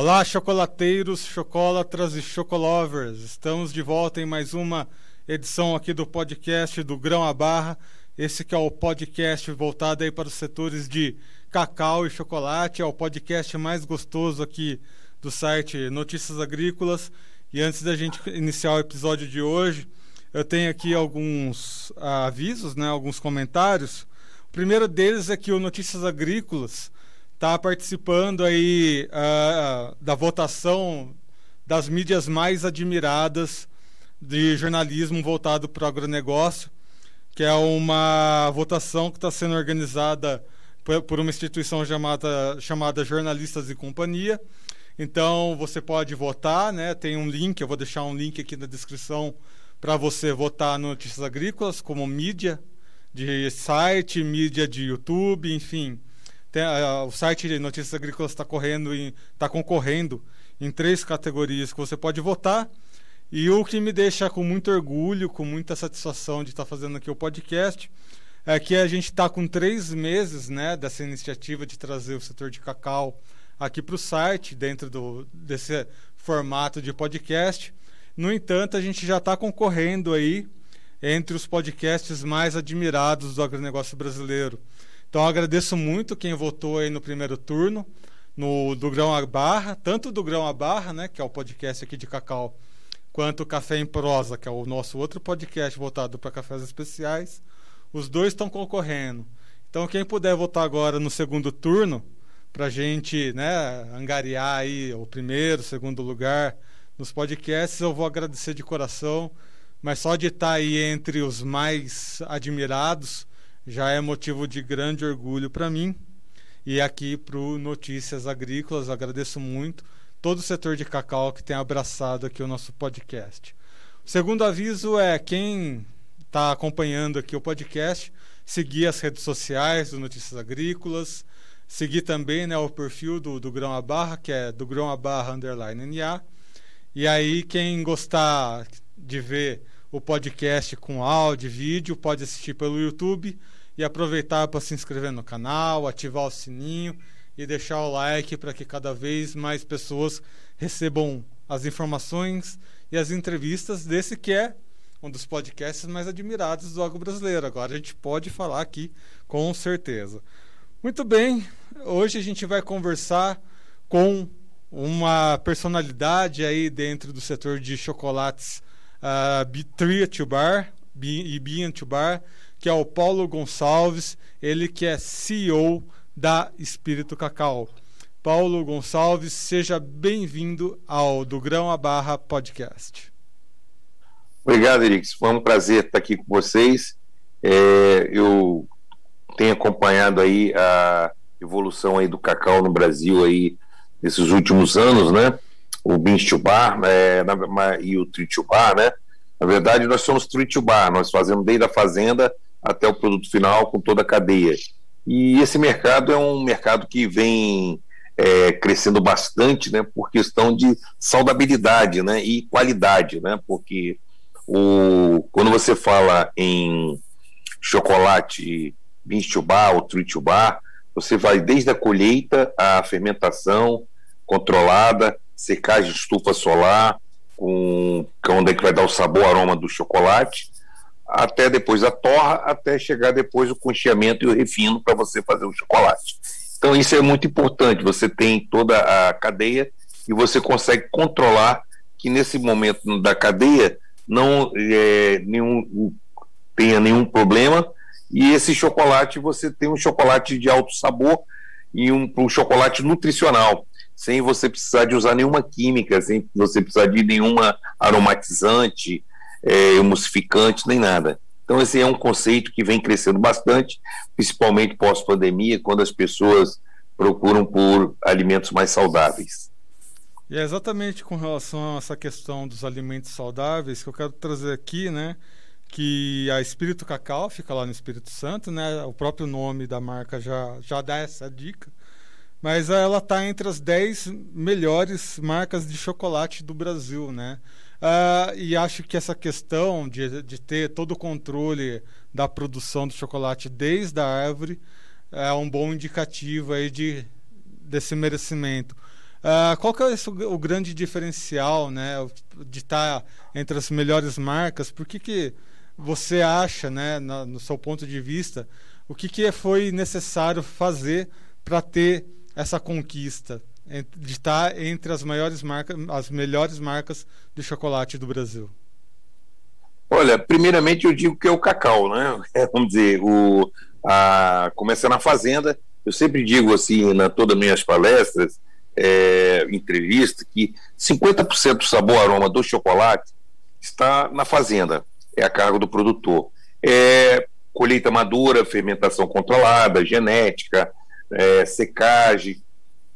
Olá, chocolateiros, chocolatras e chocolovers. Estamos de volta em mais uma edição aqui do podcast do Grão a Barra. Esse que é o podcast voltado aí para os setores de cacau e chocolate. É o podcast mais gostoso aqui do site Notícias Agrícolas. E antes da gente iniciar o episódio de hoje, eu tenho aqui alguns uh, avisos, né, alguns comentários. O primeiro deles é que o Notícias Agrícolas está participando aí uh, da votação das mídias mais admiradas de jornalismo voltado para o agronegócio, que é uma votação que está sendo organizada por uma instituição chamada, chamada Jornalistas e Companhia. Então você pode votar, né? Tem um link, eu vou deixar um link aqui na descrição para você votar no Notícias Agrícolas como mídia de site, mídia de YouTube, enfim. Tem, uh, o site de Notícias Agrícolas está correndo está concorrendo em três categorias que você pode votar. E o que me deixa com muito orgulho, com muita satisfação de estar tá fazendo aqui o podcast, é que a gente está com três meses né, dessa iniciativa de trazer o setor de cacau aqui para o site, dentro do, desse formato de podcast. No entanto, a gente já está concorrendo aí entre os podcasts mais admirados do agronegócio brasileiro. Então agradeço muito quem votou aí no primeiro turno, no do Grão a Barra, tanto do Grão a Barra, né, que é o podcast aqui de cacau, quanto Café em Prosa, que é o nosso outro podcast voltado para cafés especiais. Os dois estão concorrendo. Então quem puder votar agora no segundo turno, para gente né, angariar aí o primeiro, segundo lugar nos podcasts, eu vou agradecer de coração. Mas só de estar aí entre os mais admirados, já é motivo de grande orgulho para mim. E aqui para o Notícias Agrícolas, agradeço muito todo o setor de cacau que tem abraçado aqui o nosso podcast. O segundo aviso é quem está acompanhando aqui o podcast, seguir as redes sociais do Notícias Agrícolas, seguir também né, o perfil do, do Grão a Barra, que é do Grão a Barra underline NA. E aí, quem gostar de ver o podcast com áudio, vídeo, pode assistir pelo YouTube e aproveitar para se inscrever no canal, ativar o sininho e deixar o like para que cada vez mais pessoas recebam as informações e as entrevistas desse que é um dos podcasts mais admirados do agro brasileiro. Agora a gente pode falar aqui com certeza. Muito bem, hoje a gente vai conversar com uma personalidade aí dentro do setor de chocolates uh, Tria to Bar e Bean to Bar, que é o Paulo Gonçalves, ele que é CEO da Espírito Cacau. Paulo Gonçalves, seja bem-vindo ao Do Grão a Barra Podcast. Obrigado, Erix. Foi um prazer estar aqui com vocês. É, eu tenho acompanhado aí a evolução aí do cacau no Brasil aí nesses últimos anos, né? O Beans Bar é, e o Treat Bar, né? Na verdade, nós somos Treat Bar, nós fazemos desde a fazenda até o produto final com toda a cadeia. E esse mercado é um mercado que vem é, crescendo bastante, né, por questão de saudabilidade, né, e qualidade, né, porque o, quando você fala em chocolate bar ou bar, você vai desde a colheita à fermentação controlada, secagem de estufa solar, com, é onde é que vai dar o sabor, aroma do chocolate, até depois a torra, até chegar depois o concheamento e o refino para você fazer o chocolate. Então isso é muito importante, você tem toda a cadeia e você consegue controlar que nesse momento da cadeia não é, nenhum, tenha nenhum problema e esse chocolate você tem um chocolate de alto sabor e um, um chocolate nutricional sem você precisar de usar nenhuma química, sem você precisar de nenhuma aromatizante, é, emulsificante, nem nada. Então, esse é um conceito que vem crescendo bastante, principalmente pós-pandemia, quando as pessoas procuram por alimentos mais saudáveis. E é exatamente com relação a essa questão dos alimentos saudáveis que eu quero trazer aqui, né? Que a Espírito Cacau fica lá no Espírito Santo, né? O próprio nome da marca já, já dá essa dica. Mas ela está entre as 10 melhores marcas de chocolate do Brasil, né? Uh, e acho que essa questão de, de ter todo o controle da produção do chocolate desde a árvore é um bom indicativo aí de, desse merecimento. Uh, qual que é o, o, grande diferencial, né, de estar tá entre as melhores marcas? Por que, que você acha, né, no, no seu ponto de vista, o que, que foi necessário fazer para ter essa conquista de estar entre as maiores marcas, as melhores marcas de chocolate do Brasil? Olha, primeiramente eu digo que é o cacau, né? Vamos dizer, o, a, começa na fazenda. Eu sempre digo assim, na todas as minhas palestras, é, entrevista que 50% do sabor aroma do chocolate está na fazenda, é a cargo do produtor. É colheita madura, fermentação controlada, genética, é, secagem,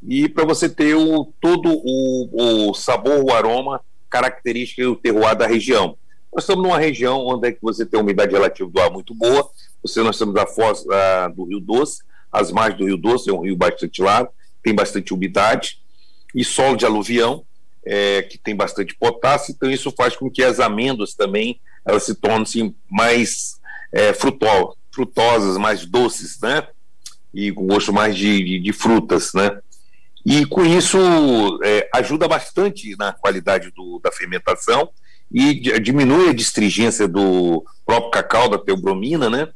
e para você ter o, todo o, o sabor, o aroma característico e o terroir da região. Nós estamos numa região onde é que você tem uma umidade relativa do ar muito boa, você, nós estamos a foz a, do Rio Doce, as margens do Rio Doce, é um rio bastante largo, tem bastante umidade, e solo de aluvião, é, que tem bastante potássio, então isso faz com que as amêndoas também elas se tornem assim, mais é, frutosas, mais doces, né? E com gosto mais de, de, de frutas, né? E com isso é, ajuda bastante na qualidade do, da fermentação e diminui a distringência do próprio cacau, da teobromina, né?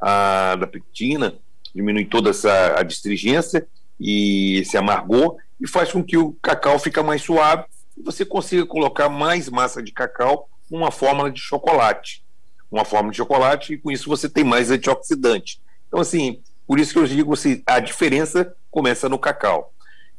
A, da pectina, diminui toda essa a distringência e esse amargor e faz com que o cacau fique mais suave e você consiga colocar mais massa de cacau numa fórmula de chocolate. Uma fórmula de chocolate e com isso você tem mais antioxidante. Então, assim, por isso que eu digo assim, a diferença começa no cacau.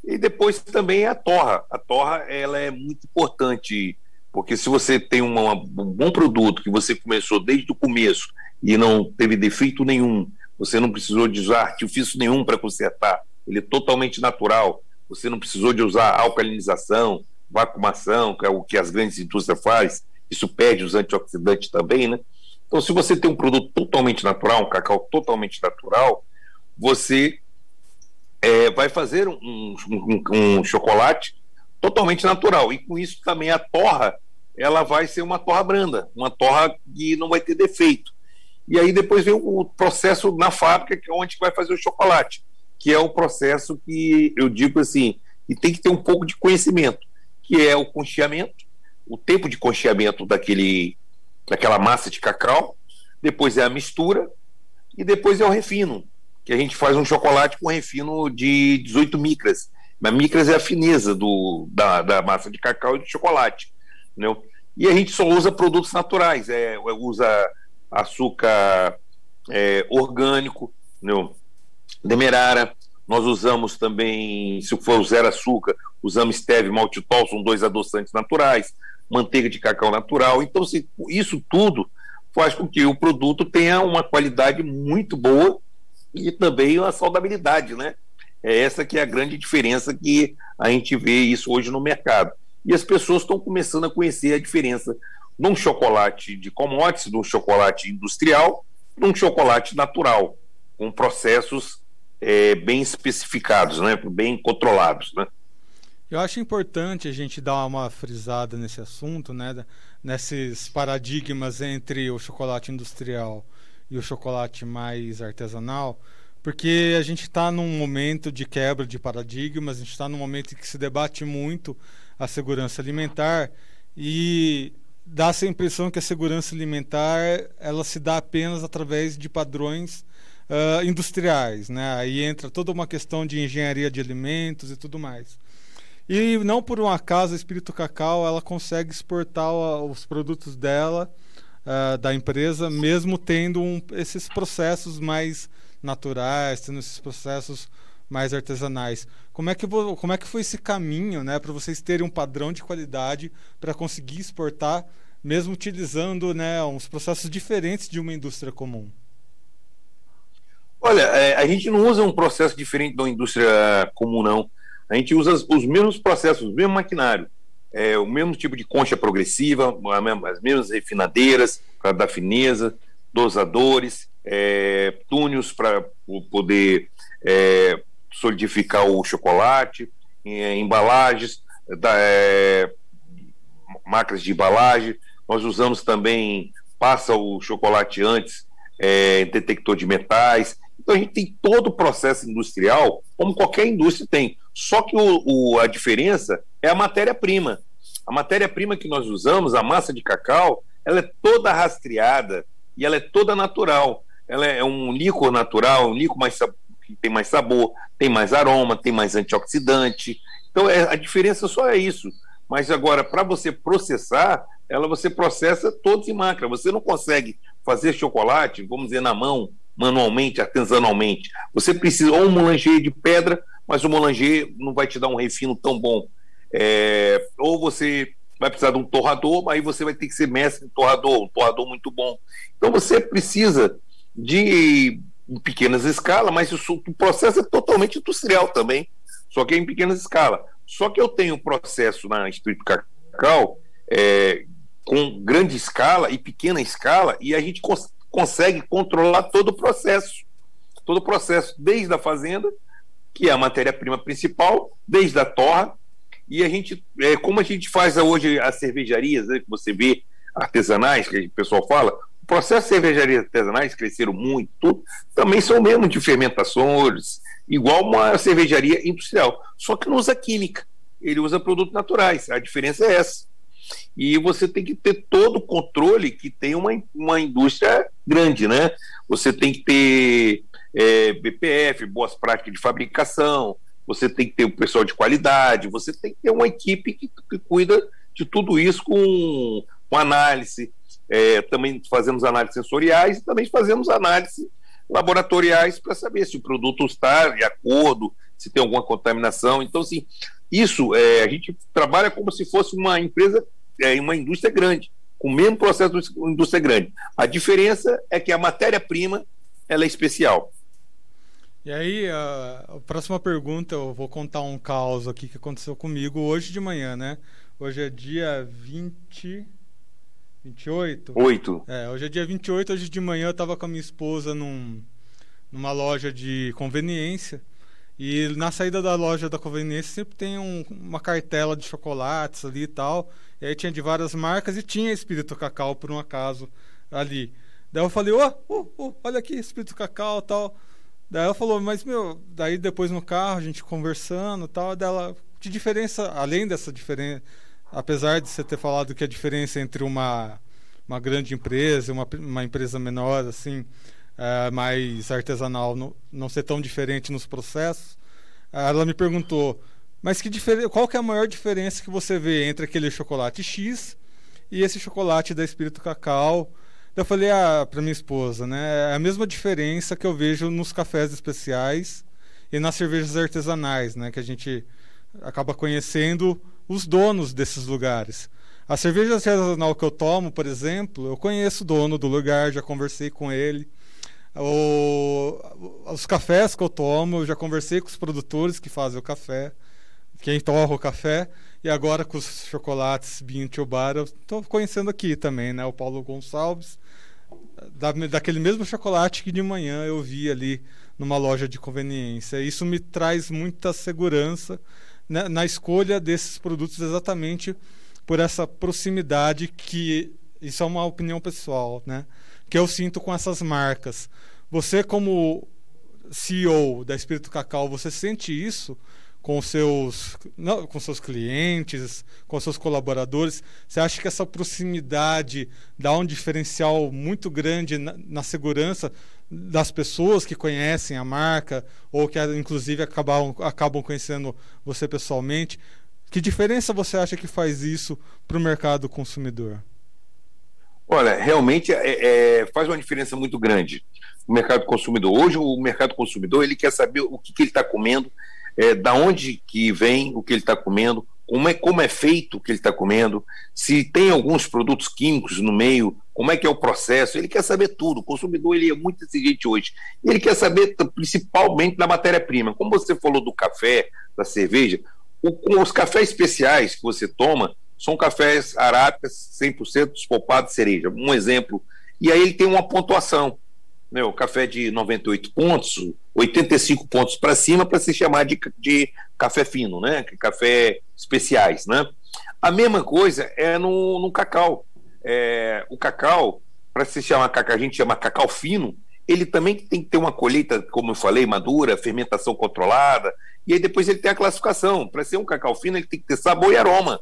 E depois também a torra. A torra ela é muito importante, porque se você tem uma, um bom produto que você começou desde o começo e não teve defeito nenhum, você não precisou de usar artifício nenhum para consertar, ele é totalmente natural. Você não precisou de usar alcalinização, vacumação, que é o que as grandes indústrias fazem. Isso perde os antioxidantes também, né? Então, se você tem um produto totalmente natural, um cacau totalmente natural, você é, vai fazer um, um, um, chocolate totalmente natural. E com isso também a torra, ela vai ser uma torra branda, uma torra que não vai ter defeito. E aí depois vem o processo na fábrica, que é onde vai fazer o chocolate que é o processo que eu digo assim, e tem que ter um pouco de conhecimento, que é o concheamento, o tempo de concheamento daquele, daquela massa de cacau, depois é a mistura e depois é o refino, que a gente faz um chocolate com refino de 18 micras. Mas micras é a fineza do, da, da massa de cacau e do chocolate. Entendeu? E a gente só usa produtos naturais, é, usa açúcar é, orgânico, entendeu? demerara. Nós usamos também, se for zero açúcar, usamos stevia maltitol, são dois adoçantes naturais, manteiga de cacau natural. Então, se, isso tudo faz com que o produto tenha uma qualidade muito boa e também uma saudabilidade, né? É essa que é a grande diferença que a gente vê isso hoje no mercado. E as pessoas estão começando a conhecer a diferença de um chocolate de commodities, de um chocolate industrial, de um chocolate natural, com processos é, bem especificados, né, bem controlados. Né? Eu acho importante a gente dar uma frisada nesse assunto, né, nesses paradigmas entre o chocolate industrial e o chocolate mais artesanal, porque a gente está num momento de quebra de paradigmas, a gente está num momento em que se debate muito a segurança alimentar e dá essa impressão que a segurança alimentar ela se dá apenas através de padrões uh, industriais, né? Aí entra toda uma questão de engenharia de alimentos e tudo mais. E não por um acaso a Espírito Cacau ela consegue exportar os produtos dela, uh, da empresa, mesmo tendo um, esses processos mais naturais, tendo esses processos mais artesanais. Como é que, como é que foi esse caminho né, para vocês terem um padrão de qualidade para conseguir exportar, mesmo utilizando né, uns processos diferentes de uma indústria comum? Olha, é, a gente não usa um processo diferente da indústria comum, não. A gente usa os mesmos processos, o mesmo maquinário, é, o mesmo tipo de concha progressiva, as mesmas refinadeiras para dar fineza, dosadores, é, túneis para poder é, solidificar o chocolate, é, embalagens, da, é, máquinas de embalagem. Nós usamos também, passa o chocolate antes, é, detector de metais. Então a gente tem todo o processo industrial, como qualquer indústria tem. Só que o, o a diferença é a matéria-prima. A matéria-prima que nós usamos, a massa de cacau, ela é toda rastreada e ela é toda natural. Ela é um líquor natural, um líquor mais que tem mais sabor, tem mais aroma, tem mais antioxidante. Então é, a diferença só é isso. Mas agora, para você processar, ela você processa todos em máquina. Você não consegue fazer chocolate, vamos dizer, na mão, manualmente, artesanalmente. Você precisa ou um moulanger de pedra, mas o moulanger não vai te dar um refino tão bom. É, ou você vai precisar de um torrador, mas aí você vai ter que ser mestre em torrador, um torrador muito bom. Então você precisa de em pequenas escalas, mas o, o processo é totalmente industrial também, só que é em pequenas escalas. Só que eu tenho processo na Espírito Cacau é, com grande escala e pequena escala, e a gente cons consegue controlar todo o processo. Todo o processo, desde a fazenda, que é a matéria-prima principal, desde a torra, e a gente, é, como a gente faz hoje as cervejarias, né, que você vê artesanais, que o pessoal fala, o processo de cervejarias artesanais cresceram muito, também são mesmo de fermentações, igual uma cervejaria industrial, só que não usa química, ele usa produtos naturais, a diferença é essa. E você tem que ter todo o controle que tem uma, uma indústria grande, né? Você tem que ter é, BPF, boas práticas de fabricação, você tem que ter o um pessoal de qualidade, você tem que ter uma equipe que, que cuida de tudo isso com, com análise. É, também fazemos análises sensoriais e também fazemos análises laboratoriais para saber se o produto está de acordo, se tem alguma contaminação. Então, assim, isso é, a gente trabalha como se fosse uma empresa, é, uma indústria grande, com o mesmo processo de indústria grande. A diferença é que a matéria-prima ela é especial. E aí, a, próxima pergunta, eu vou contar um caos aqui que aconteceu comigo hoje de manhã, né? Hoje é dia 20. 28? 8. É, hoje é dia 28, hoje de manhã eu estava com a minha esposa num, numa loja de conveniência. E na saída da loja da conveniência sempre tem um, uma cartela de chocolates ali e tal. E aí tinha de várias marcas e tinha Espírito Cacau, por um acaso, ali. Daí eu falei, ó, oh, oh, oh, olha aqui, Espírito Cacau e tal. Daí ela falou, mas meu, daí depois no carro, a gente conversando e tal, dela, que diferença, além dessa diferença, apesar de você ter falado que a diferença entre uma, uma grande empresa e uma, uma empresa menor, assim, é, mais artesanal, não, não ser tão diferente nos processos, ela me perguntou, mas que qual que é a maior diferença que você vê entre aquele chocolate X e esse chocolate da Espírito Cacau? Eu falei ah, para minha esposa, né? É a mesma diferença que eu vejo nos cafés especiais e nas cervejas artesanais, né? Que a gente acaba conhecendo os donos desses lugares. A cerveja artesanal que eu tomo, por exemplo, eu conheço o dono do lugar, já conversei com ele. O, os cafés que eu tomo, eu já conversei com os produtores que fazem o café, quem torra o café. E agora com os chocolates Bean Bar, eu estou conhecendo aqui também, né? O Paulo Gonçalves, da, daquele mesmo chocolate que de manhã eu vi ali numa loja de conveniência. Isso me traz muita segurança né, na escolha desses produtos exatamente por essa proximidade que isso é uma opinião pessoal, né? Que eu sinto com essas marcas. Você como CEO da Espírito Cacau, você sente isso? Com seus, não, com seus clientes, com seus colaboradores? Você acha que essa proximidade dá um diferencial muito grande na, na segurança das pessoas que conhecem a marca ou que inclusive acabam, acabam conhecendo você pessoalmente? Que diferença você acha que faz isso para o mercado consumidor? Olha, realmente é, é, faz uma diferença muito grande o mercado consumidor. Hoje o mercado consumidor ele quer saber o que, que ele está comendo, é, da onde que vem o que ele está comendo, como é, como é feito o que ele está comendo, se tem alguns produtos químicos no meio, como é que é o processo, ele quer saber tudo. O consumidor ele é muito exigente hoje. Ele quer saber principalmente da matéria-prima. Como você falou do café, da cerveja, o, os cafés especiais que você toma são cafés arábicas 100% despolpados de cereja. Um exemplo. E aí ele tem uma pontuação né, o café de 98 pontos, 85 pontos para cima para se chamar de, de café fino, né? Café especiais, né? A mesma coisa é no, no cacau. É, o cacau, para se chamar cacau, a gente chama cacau fino, ele também tem que ter uma colheita, como eu falei, madura, fermentação controlada, e aí depois ele tem a classificação. Para ser um cacau fino, ele tem que ter sabor e aroma.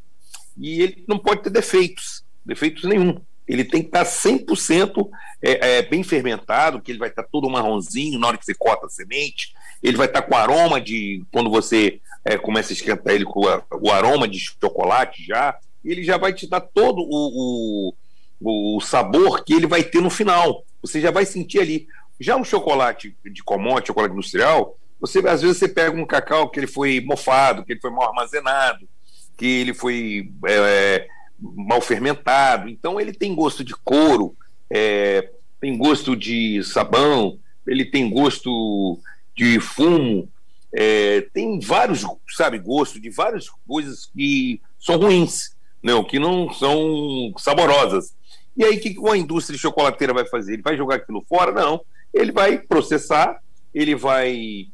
E ele não pode ter defeitos, defeitos nenhum. Ele tem que estar 100% é, é, bem fermentado, que ele vai estar todo marronzinho na hora que você corta a semente. Ele vai estar com aroma de. Quando você é, começa a esquentar ele com a, o aroma de chocolate já. Ele já vai te dar todo o, o, o sabor que ele vai ter no final. Você já vai sentir ali. Já um chocolate de commodity, chocolate industrial, você às vezes você pega um cacau que ele foi mofado, que ele foi mal armazenado, que ele foi é, mal fermentado. Então ele tem gosto de couro, é, tem gosto de sabão, ele tem gosto de fumo, é, tem vários, sabe, gostos de várias coisas que são ruins, não, que não são saborosas. E aí, o que uma indústria chocolateira vai fazer? Ele vai jogar aquilo fora? Não. Ele vai processar, ele vai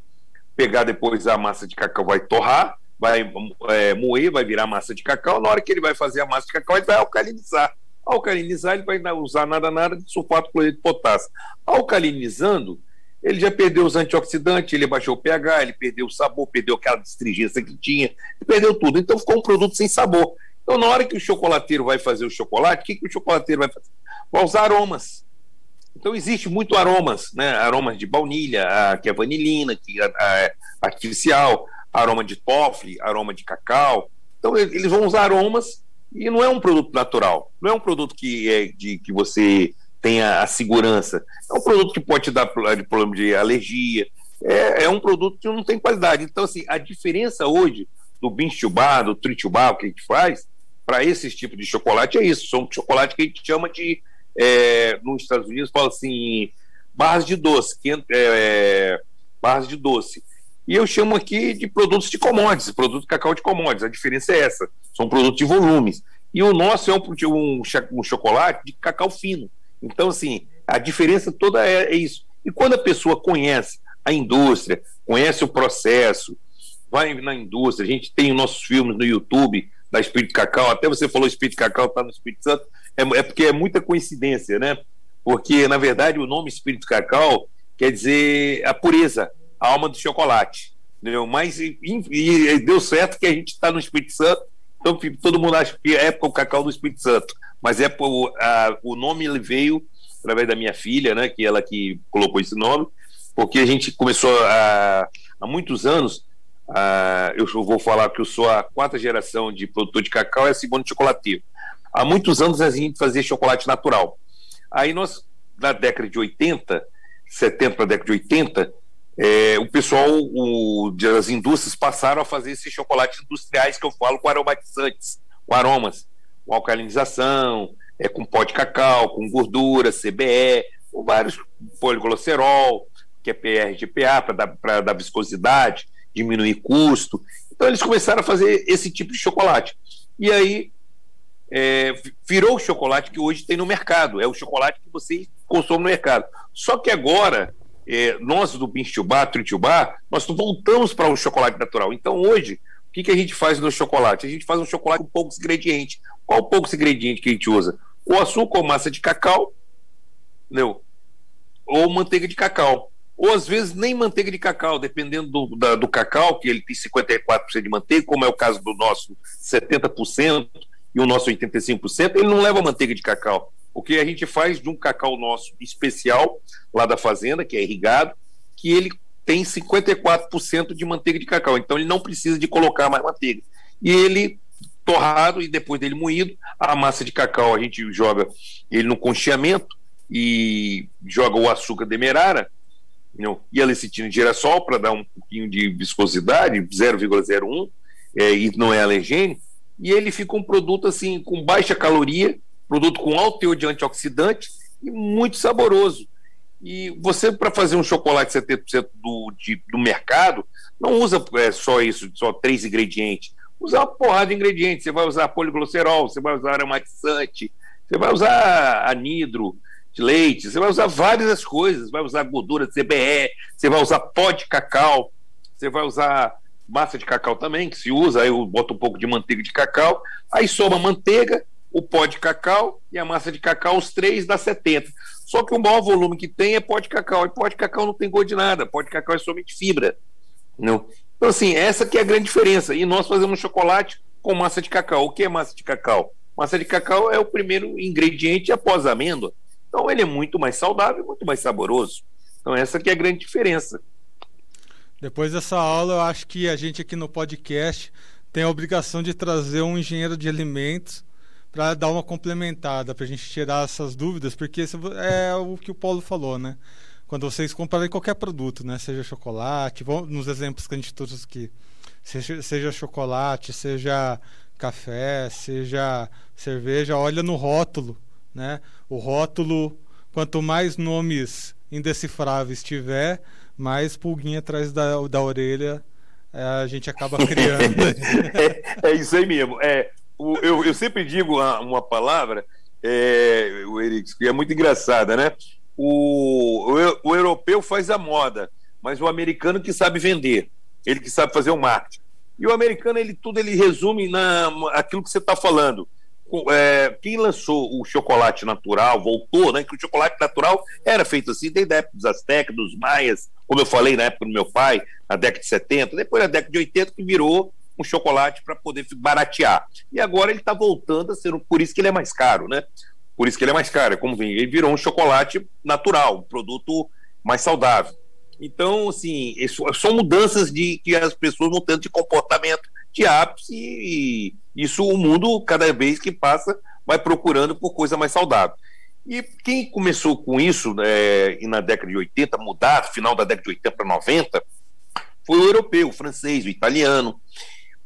pegar depois a massa de cacau, vai torrar, vai é, moer, vai virar massa de cacau. Na hora que ele vai fazer a massa de cacau, ele vai alcalinizar. Alcalinizar, ele vai usar nada, nada de sulfato cloreto de potássio. Alcalinizando, ele já perdeu os antioxidantes, ele baixou o pH, ele perdeu o sabor, perdeu aquela distringência que tinha, perdeu tudo. Então ficou um produto sem sabor. Então, na hora que o chocolateiro vai fazer o chocolate, o que, que o chocolateiro vai fazer? Vai usar aromas. Então, existe muito aromas, né? Aromas de baunilha, a, que é vanilina, que é, é artificial, aroma de toffee, aroma de cacau. Então, eles vão usar aromas e não é um produto natural. Não é um produto que, é de, que você tenha a segurança. É um produto que pode te dar problema de alergia. É, é um produto que não tem qualidade. Então, assim, a diferença hoje do binstubá, do tritubá, o que a gente faz, para esses tipos de chocolate é isso. São chocolate que a gente chama de, é, nos Estados Unidos, fala assim, barras de doce, que, é, barras de doce. E eu chamo aqui de produtos de commodities, produto de cacau de commodities. A diferença é essa, são produtos de volumes. E o nosso é um, um, um chocolate de cacau fino. Então, assim, a diferença toda é, é isso. E quando a pessoa conhece a indústria, conhece o processo, vai na indústria, a gente tem os nossos filmes no YouTube, da Espírito Cacau, até você falou Espírito Cacau está no Espírito Santo, é, é, porque é muita coincidência, né? Porque, na verdade, o nome Espírito Cacau quer dizer a pureza, a alma do chocolate. Entendeu? Mas e, e deu certo que a gente está no Espírito Santo, então todo mundo acha que é o cacau do Espírito Santo. Mas é por, a, o nome ele veio através da minha filha, né? Que ela que colocou esse nome, porque a gente começou a, há muitos anos Uh, eu vou falar que eu sou a quarta geração de produtor de cacau e a segunda de chocolateiro. Há muitos anos a gente fazia chocolate natural. Aí nós, na década de 80, 70 para a década de 80, é, o pessoal o, das indústrias passaram a fazer esses chocolates industriais que eu falo com aromatizantes, com aromas, com alcalinização, é, com pó de cacau, com gordura, CBE, com vários poliglicerol, que é PRGPA, para dar, dar viscosidade diminuir custo. Então eles começaram a fazer esse tipo de chocolate. E aí é, virou o chocolate que hoje tem no mercado. É o chocolate que você consome no mercado. Só que agora, é, nós do Binstubá, Tritubá, nós voltamos para o chocolate natural. Então hoje, o que, que a gente faz no chocolate? A gente faz um chocolate com poucos ingredientes. Qual poucos ingredientes que a gente usa? O açúcar ou massa de cacau, entendeu? ou manteiga de cacau ou às vezes nem manteiga de cacau, dependendo do, da, do cacau, que ele tem 54% de manteiga, como é o caso do nosso 70% e o nosso 85%, ele não leva manteiga de cacau. O que a gente faz de um cacau nosso especial, lá da fazenda, que é irrigado, que ele tem 54% de manteiga de cacau, então ele não precisa de colocar mais manteiga. E ele torrado e depois dele moído, a massa de cacau a gente joga ele no concheamento e joga o açúcar demerara não, e a lecitina de girassol para dar um pouquinho de viscosidade, 0,01, é, e não é alergênico, e ele fica um produto assim com baixa caloria, produto com alto teor de antioxidante e muito saboroso. E você, para fazer um chocolate 70% do, de, do mercado, não usa é, só isso, só três ingredientes. Usa uma porrada de ingredientes. Você vai usar poliglicerol, você vai usar aromatizante, você vai usar anidro, de leite, você vai usar várias coisas, vai usar gordura de CBE, você vai usar pó de cacau, você vai usar massa de cacau também, que se usa, aí eu boto um pouco de manteiga de cacau, aí soma manteiga, o pó de cacau e a massa de cacau, os três dá 70. Só que o maior volume que tem é pó de cacau, e pó de cacau não tem gosto de nada, pó de cacau é somente fibra. Não. Então, assim, essa que é a grande diferença. E nós fazemos chocolate com massa de cacau. O que é massa de cacau? Massa de cacau é o primeiro ingrediente após a amêndoa. Então, ele é muito mais saudável, muito mais saboroso. Então, essa que é a grande diferença. Depois dessa aula, eu acho que a gente aqui no podcast tem a obrigação de trazer um engenheiro de alimentos para dar uma complementada, para a gente tirar essas dúvidas, porque é o que o Paulo falou, né? Quando vocês comprarem qualquer produto, né? Seja chocolate, vamos, nos exemplos que a gente trouxe aqui, seja, seja chocolate, seja café, seja cerveja, olha no rótulo, né? O rótulo, quanto mais nomes indecifráveis tiver, mais pulguinha atrás da, da orelha é, a gente acaba criando. é, é, isso aí mesmo. É, eu, eu sempre digo uma, uma palavra, é, o Eric, que é muito engraçada, né? O, o, o, europeu faz a moda, mas o americano que sabe vender, ele que sabe fazer o marketing. E o americano, ele tudo ele resume na aquilo que você está falando é, quem lançou o chocolate natural, voltou, né? Que o chocolate natural era feito assim desde a época dos aztecas, dos maias, como eu falei na época do meu pai, na década de 70, depois na década de 80 que virou um chocolate para poder baratear. E agora ele está voltando a ser, por isso que ele é mais caro, né? Por isso que ele é mais caro, é como vem, ele virou um chocolate natural, um produto mais saudável. Então, assim, são mudanças de que as pessoas vão tendo de comportamento, de hábitos e isso o mundo, cada vez que passa, vai procurando por coisa mais saudável. E quem começou com isso é, na década de 80, mudar, final da década de 80 para 90, foi o europeu, o francês, o italiano.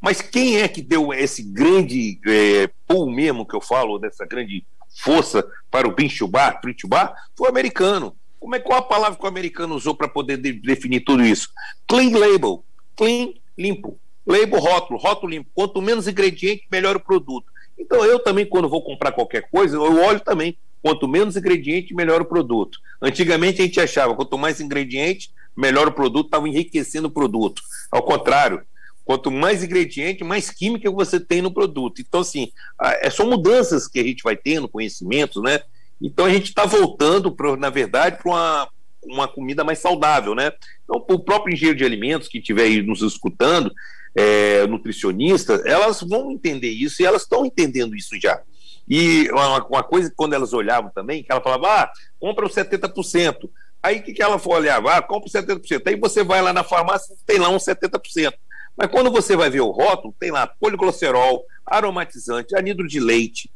Mas quem é que deu esse grande é, pull mesmo que eu falo, dessa grande força para o Binchubar, Trinchubar? Foi o americano. Como é qual a palavra que o americano usou para poder de, definir tudo isso? Clean label, clean, limpo. Label rótulo, rótulo limpo. Quanto menos ingrediente, melhor o produto. Então eu também, quando vou comprar qualquer coisa, eu olho também. Quanto menos ingrediente, melhor o produto. Antigamente a gente achava, quanto mais ingrediente, melhor o produto, estava enriquecendo o produto. Ao contrário, quanto mais ingrediente, mais química você tem no produto. Então, assim, é, são mudanças que a gente vai tendo, conhecimentos, né? Então a gente está voltando, pro, na verdade, para uma, uma comida mais saudável, né? Então, o próprio engenheiro de alimentos que estiver aí nos escutando, é, nutricionistas, elas vão entender isso e elas estão entendendo isso já. E uma, uma, coisa que quando elas olhavam também, que ela falava, ah, compra os 70%. Aí o que, que ela olhava? Ah, compra os 70%. Aí você vai lá na farmácia tem lá uns 70%. Mas quando você vai ver o rótulo, tem lá poliglicerol, aromatizante, anidro de leite,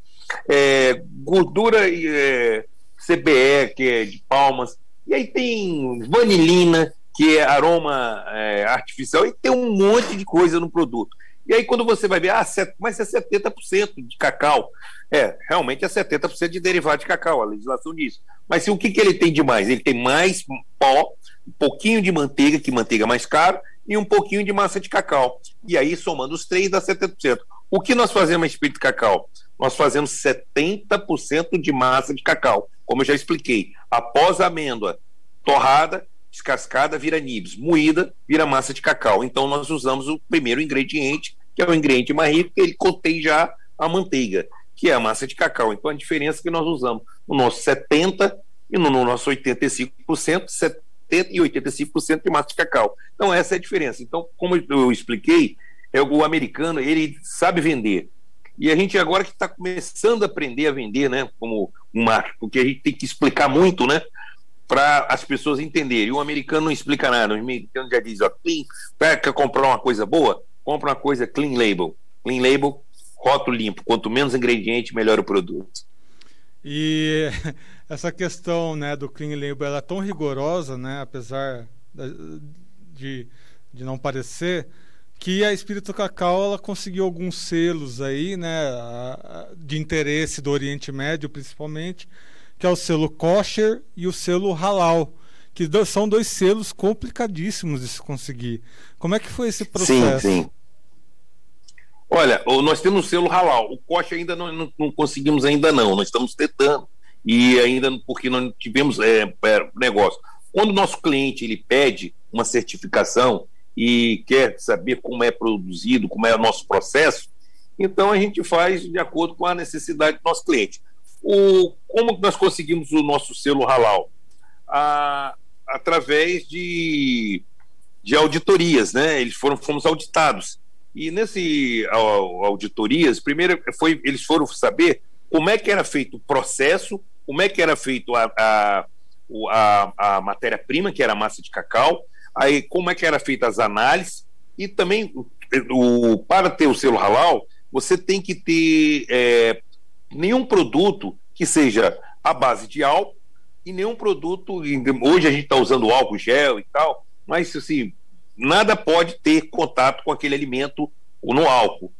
é, gordura é, CBE, que é de palmas, e aí tem vanilina, que é aroma é, artificial, e tem um monte de coisa no produto. E aí, quando você vai ver, ah, mas é 70% de cacau. É, realmente é 70% de derivado de cacau, a legislação diz. Mas se, o que, que ele tem de mais? Ele tem mais pó, um pouquinho de manteiga, que manteiga é mais caro, e um pouquinho de massa de cacau. E aí, somando os três, dá 70%. O que nós fazemos a espírito cacau? Nós fazemos 70% de massa de cacau, como eu já expliquei. Após a amêndoa torrada, descascada vira nibs, moída vira massa de cacau. Então nós usamos o primeiro ingrediente, que é o ingrediente mais rico, que ele contém já a manteiga, que é a massa de cacau. Então a diferença é que nós usamos no nosso 70 e no nosso 85%, 70 e 85% de massa de cacau. Então essa é a diferença. Então, como eu expliquei, é o americano, ele sabe vender. E a gente agora que está começando a aprender a vender, né, como um marketing, porque a gente tem que explicar muito, né, para as pessoas entenderem. O americano não explica nada. O americano já diz, ó, clean, quer comprar uma coisa boa? Compra uma coisa clean label. Clean label, rótulo limpo. Quanto menos ingrediente, melhor o produto. E essa questão né, do clean label ela é tão rigorosa, né, apesar de, de não parecer, que a Espírito Cacau ela conseguiu alguns selos aí, né, de interesse do Oriente Médio principalmente, que é o selo kosher e o selo halal, que são dois selos complicadíssimos de se conseguir. Como é que foi esse processo? Sim, sim. Olha, nós temos o selo halal. O kosher ainda não, não, não conseguimos ainda não. Nós estamos tentando e ainda porque não tivemos é, é, negócio. Quando o nosso cliente ele pede uma certificação e quer saber como é produzido, como é o nosso processo, Então a gente faz de acordo com a necessidade do nosso cliente. O, como nós conseguimos o nosso selo halal? A, através de, de auditorias, né? Eles foram fomos auditados. E nesse auditorias, primeiro foi eles foram saber como é que era feito o processo, como é que era feito a, a, a, a matéria-prima, que era a massa de cacau, aí como é que era feita as análises, e também o, para ter o selo halal, você tem que ter é, nenhum produto que seja à base de álcool e nenhum produto. Hoje a gente está usando álcool gel e tal, mas assim, nada pode ter contato com aquele alimento no álcool.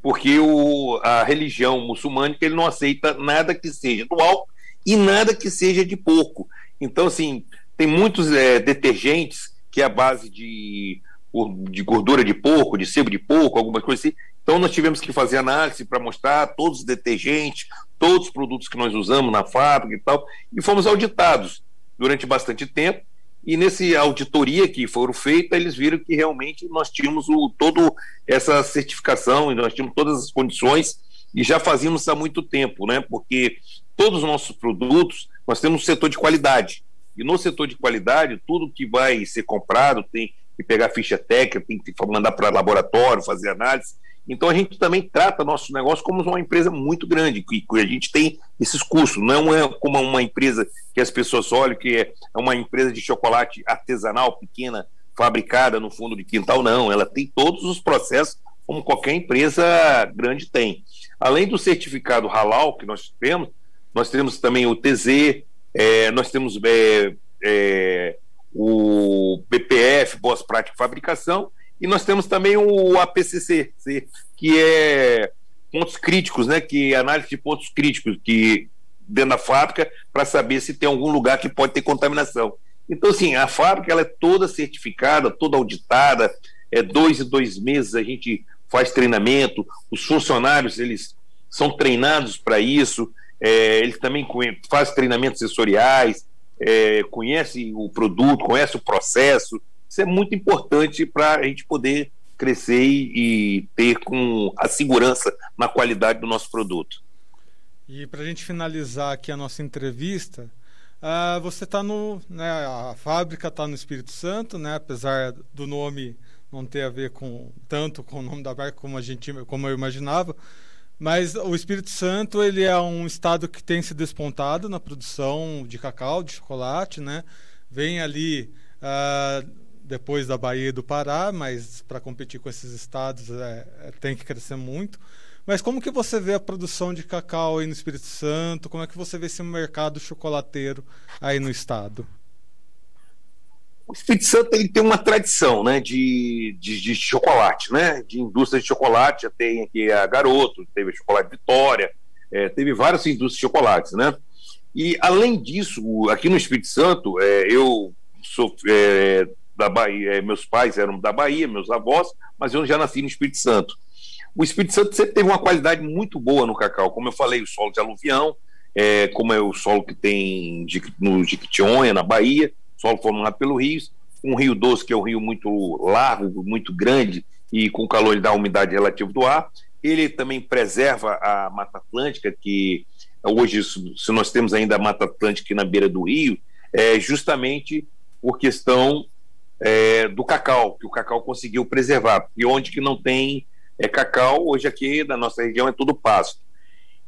Porque o, a religião muçulmana ele não aceita nada que seja do álcool e nada que seja de porco. Então, assim, tem muitos é, detergentes que é a base de, de gordura de porco, de sebo de porco, alguma coisa assim. Então, nós tivemos que fazer análise para mostrar todos os detergentes, todos os produtos que nós usamos na fábrica e tal, e fomos auditados durante bastante tempo. E nesse auditoria que foram feita, eles viram que realmente nós tínhamos o, todo essa certificação e nós tínhamos todas as condições e já fazíamos há muito tempo, né? Porque todos os nossos produtos nós temos um setor de qualidade. E no setor de qualidade tudo que vai ser comprado tem que pegar ficha técnica, tem que mandar para laboratório, fazer análise. Então a gente também trata nosso negócio como uma empresa muito grande, que a gente tem esses custos, não é como uma empresa que as pessoas olham que é uma empresa de chocolate artesanal, pequena, fabricada no fundo de quintal, não, ela tem todos os processos como qualquer empresa grande tem. Além do certificado halal que nós temos, nós temos também o TZ, é, nós temos é, é, o BPF, Boas Práticas de Fabricação, e nós temos também o APCC, que é pontos críticos, né? Que é análise de pontos críticos que dentro da fábrica para saber se tem algum lugar que pode ter contaminação. Então, assim, a fábrica ela é toda certificada, toda auditada. É dois e dois meses a gente faz treinamento. Os funcionários eles são treinados para isso. É, eles também fazem treinamentos sensoriais, é, conhecem o produto, conhecem o processo. Isso é muito importante para a gente poder crescer e, e ter com a segurança na qualidade do nosso produto. E para a gente finalizar aqui a nossa entrevista, uh, você está no. Né, a fábrica está no Espírito Santo, né, apesar do nome não ter a ver com tanto com o nome da marca como a gente como eu imaginava. Mas o Espírito Santo ele é um estado que tem se despontado na produção de cacau, de chocolate, né? Vem ali uh, depois da Bahia e do Pará, mas para competir com esses estados é, é, tem que crescer muito. Mas como que você vê a produção de cacau aí no Espírito Santo? Como é que você vê esse mercado chocolateiro aí no estado? O Espírito Santo ele tem uma tradição né, de, de, de, chocolate, né, de indústria de chocolate. Já tem aqui a Garoto, teve a Chocolate Vitória, é, teve várias indústrias de chocolates. Né? E, além disso, aqui no Espírito Santo, é, eu sou é, da Bahia, é, meus pais eram da Bahia, meus avós, mas eu já nasci no Espírito Santo. O Espírito Santo sempre teve uma qualidade muito boa no cacau, como eu falei, o solo de aluvião, é, como é o solo que tem no Jiquitionha, na Bahia, solo formado pelo rio, um rio doce que é um rio muito largo, muito grande e com calor ele dá umidade relativa do ar. Ele também preserva a Mata Atlântica, que hoje, se nós temos ainda a Mata Atlântica na beira do rio, é justamente por questão é, do cacau, que o cacau conseguiu preservar. E onde que não tem é, cacau, hoje aqui na nossa região é tudo pasto.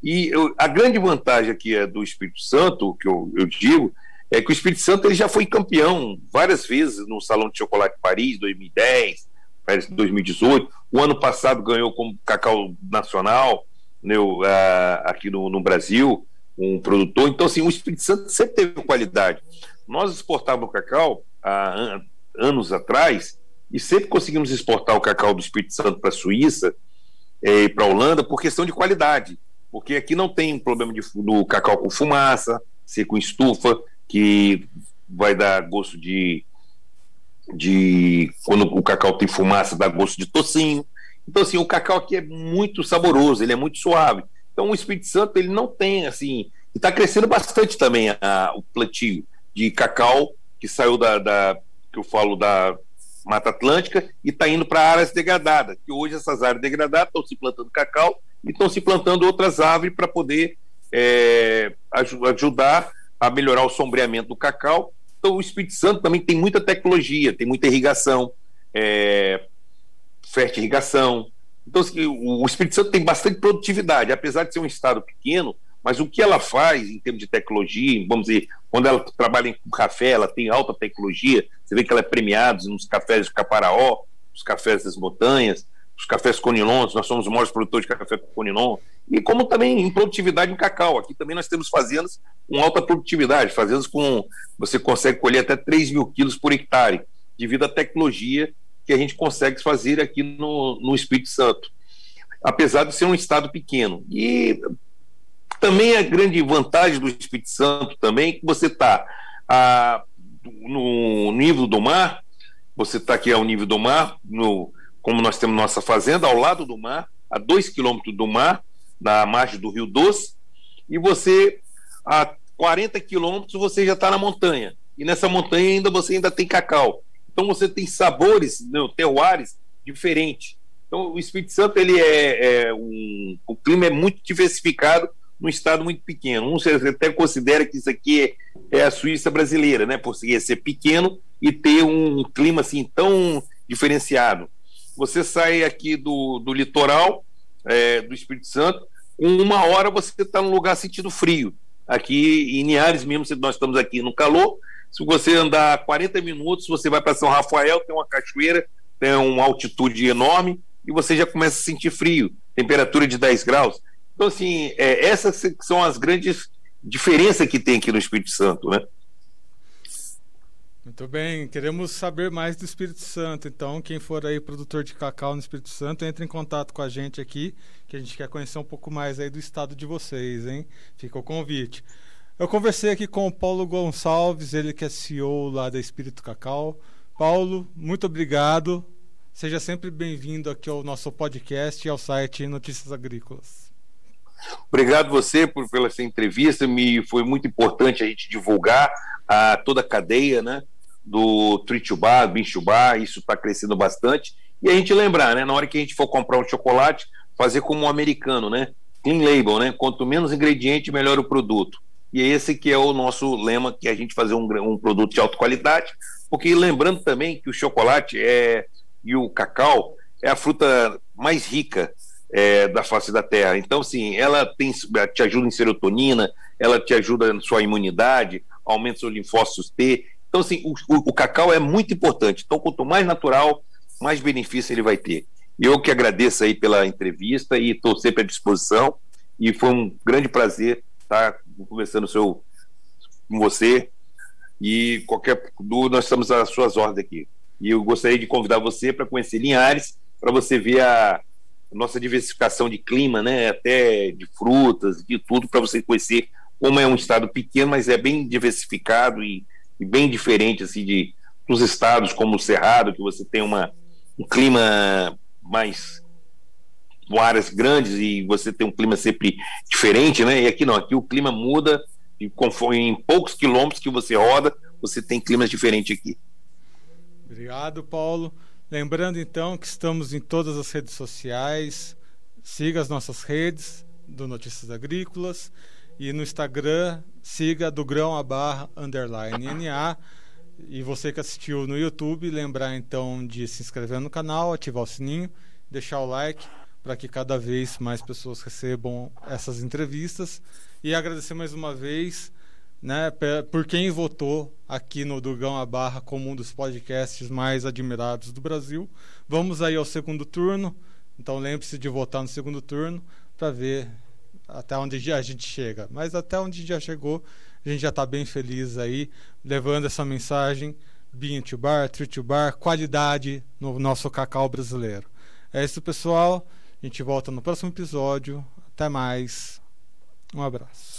E eu, a grande vantagem aqui é do Espírito Santo, que eu, eu digo, é que o Espírito Santo ele já foi campeão várias vezes no Salão de Chocolate Paris, 2010, 2018. O ano passado ganhou como cacau nacional né, aqui no, no, Brasil, um produtor. Então, assim, o Espírito Santo sempre teve qualidade. Nós exportávamos cacau uh, anos atrás, e sempre conseguimos exportar o cacau do Espírito Santo para a Suíça eh, e para a Holanda por questão de qualidade. Porque aqui não tem problema de, do cacau com fumaça, ser com estufa, que vai dar gosto de. de quando o cacau tem fumaça, dá gosto de tocinho. Então, assim, o cacau aqui é muito saboroso, ele é muito suave. Então, o Espírito Santo, ele não tem, assim. E está crescendo bastante também a, o plantio de cacau que saiu da, da que eu falo da, Mata Atlântica e está indo para áreas degradadas, que hoje essas áreas degradadas estão se plantando cacau e estão se plantando outras árvores para poder é, ajudar a melhorar o sombreamento do cacau. Então, o Espírito Santo também tem muita tecnologia, tem muita irrigação, é, irrigação. Então, assim, o Espírito Santo tem bastante produtividade, apesar de ser um estado pequeno, mas o que ela faz em termos de tecnologia, vamos dizer, quando ela trabalha com café, ela tem alta tecnologia, você vê que ela é premiada nos cafés de Caparaó, os cafés das montanhas, os cafés Conilons, nós somos os maiores produtores de café Conilon, e como também em produtividade em cacau. Aqui também nós temos fazendas com alta produtividade, fazendas com você consegue colher até 3 mil quilos por hectare, devido à tecnologia que a gente consegue fazer aqui no, no Espírito Santo. Apesar de ser um estado pequeno. E também a grande vantagem do Espírito Santo também é que você está no nível do mar, você está aqui ao nível do mar, no, como nós temos nossa fazenda, ao lado do mar, a dois quilômetros do mar, na margem do Rio Doce, e você, a 40 quilômetros, você já está na montanha. E nessa montanha ainda você ainda tem cacau. Então você tem sabores, né, terroirs diferentes. Então o Espírito Santo ele é, é um, o clima é muito diversificado num estado muito pequeno. Um você até considera que isso aqui é, é a Suíça brasileira, né? Por ser pequeno e ter um clima assim tão diferenciado. Você sai aqui do, do litoral é, do Espírito Santo, uma hora você está num lugar sentindo frio. Aqui em Niares mesmo, nós estamos aqui no calor. Se você andar 40 minutos, você vai para São Rafael, tem uma cachoeira, tem uma altitude enorme e você já começa a sentir frio, temperatura de 10 graus. Então, assim, é, essas são as grandes diferenças que tem aqui no Espírito Santo, né? Muito bem, queremos saber mais do Espírito Santo. Então, quem for aí produtor de cacau no Espírito Santo, entre em contato com a gente aqui, que a gente quer conhecer um pouco mais aí do estado de vocês, hein? Fica o convite. Eu conversei aqui com o Paulo Gonçalves, ele que é CEO lá da Espírito Cacau. Paulo, muito obrigado. Seja sempre bem-vindo aqui ao nosso podcast e ao site Notícias Agrícolas. Obrigado você por, pela essa entrevista. Me foi muito importante a gente divulgar a toda a cadeia, né? Do Tritubá, Binchubá, isso está crescendo bastante. E a gente lembrar, né? Na hora que a gente for comprar um chocolate, fazer como um americano, né? Clean label, né? Quanto menos ingrediente, melhor o produto. E é esse que é o nosso lema, que é a gente fazer um, um produto de alta qualidade, porque lembrando também que o chocolate é, e o cacau é a fruta mais rica é, da face da Terra. Então, sim, ela tem, te ajuda em serotonina, ela te ajuda na sua imunidade, aumenta seus linfócitos T. Então, assim, o, o, cacau é muito importante. Então, quanto mais natural, mais benefício ele vai ter. Eu que agradeço aí pela entrevista e estou sempre à disposição. E foi um grande prazer estar conversando seu, com você. E qualquer dúvida, nós estamos às suas ordens aqui. E eu gostaria de convidar você para conhecer Linhares, para você ver a, nossa diversificação de clima, né, até de frutas, de tudo, para você conhecer como é um estado pequeno, mas é bem diversificado e, e, bem diferente assim de dos estados como o Cerrado, que você tem uma, um clima mais com áreas grandes e você tem um clima sempre diferente, né? E aqui não, aqui o clima muda e conforme em poucos quilômetros que você roda, você tem climas diferentes aqui. Obrigado, Paulo. Lembrando então que estamos em todas as redes sociais. Siga as nossas redes do Notícias Agrícolas e no Instagram siga do grão a barra underline NA. E você que assistiu no YouTube, lembrar então de se inscrever no canal, ativar o sininho, deixar o like para que cada vez mais pessoas recebam essas entrevistas. E agradecer mais uma vez né, por quem votou aqui no Dugão a Barra como um dos podcasts mais admirados do Brasil. Vamos aí ao segundo turno, então lembre-se de votar no segundo turno para ver até onde a gente chega. Mas até onde já chegou, a gente já está bem feliz aí, levando essa mensagem bean to bar, tree to bar, qualidade no nosso cacau brasileiro. É isso, pessoal. A gente volta no próximo episódio. Até mais. Um abraço.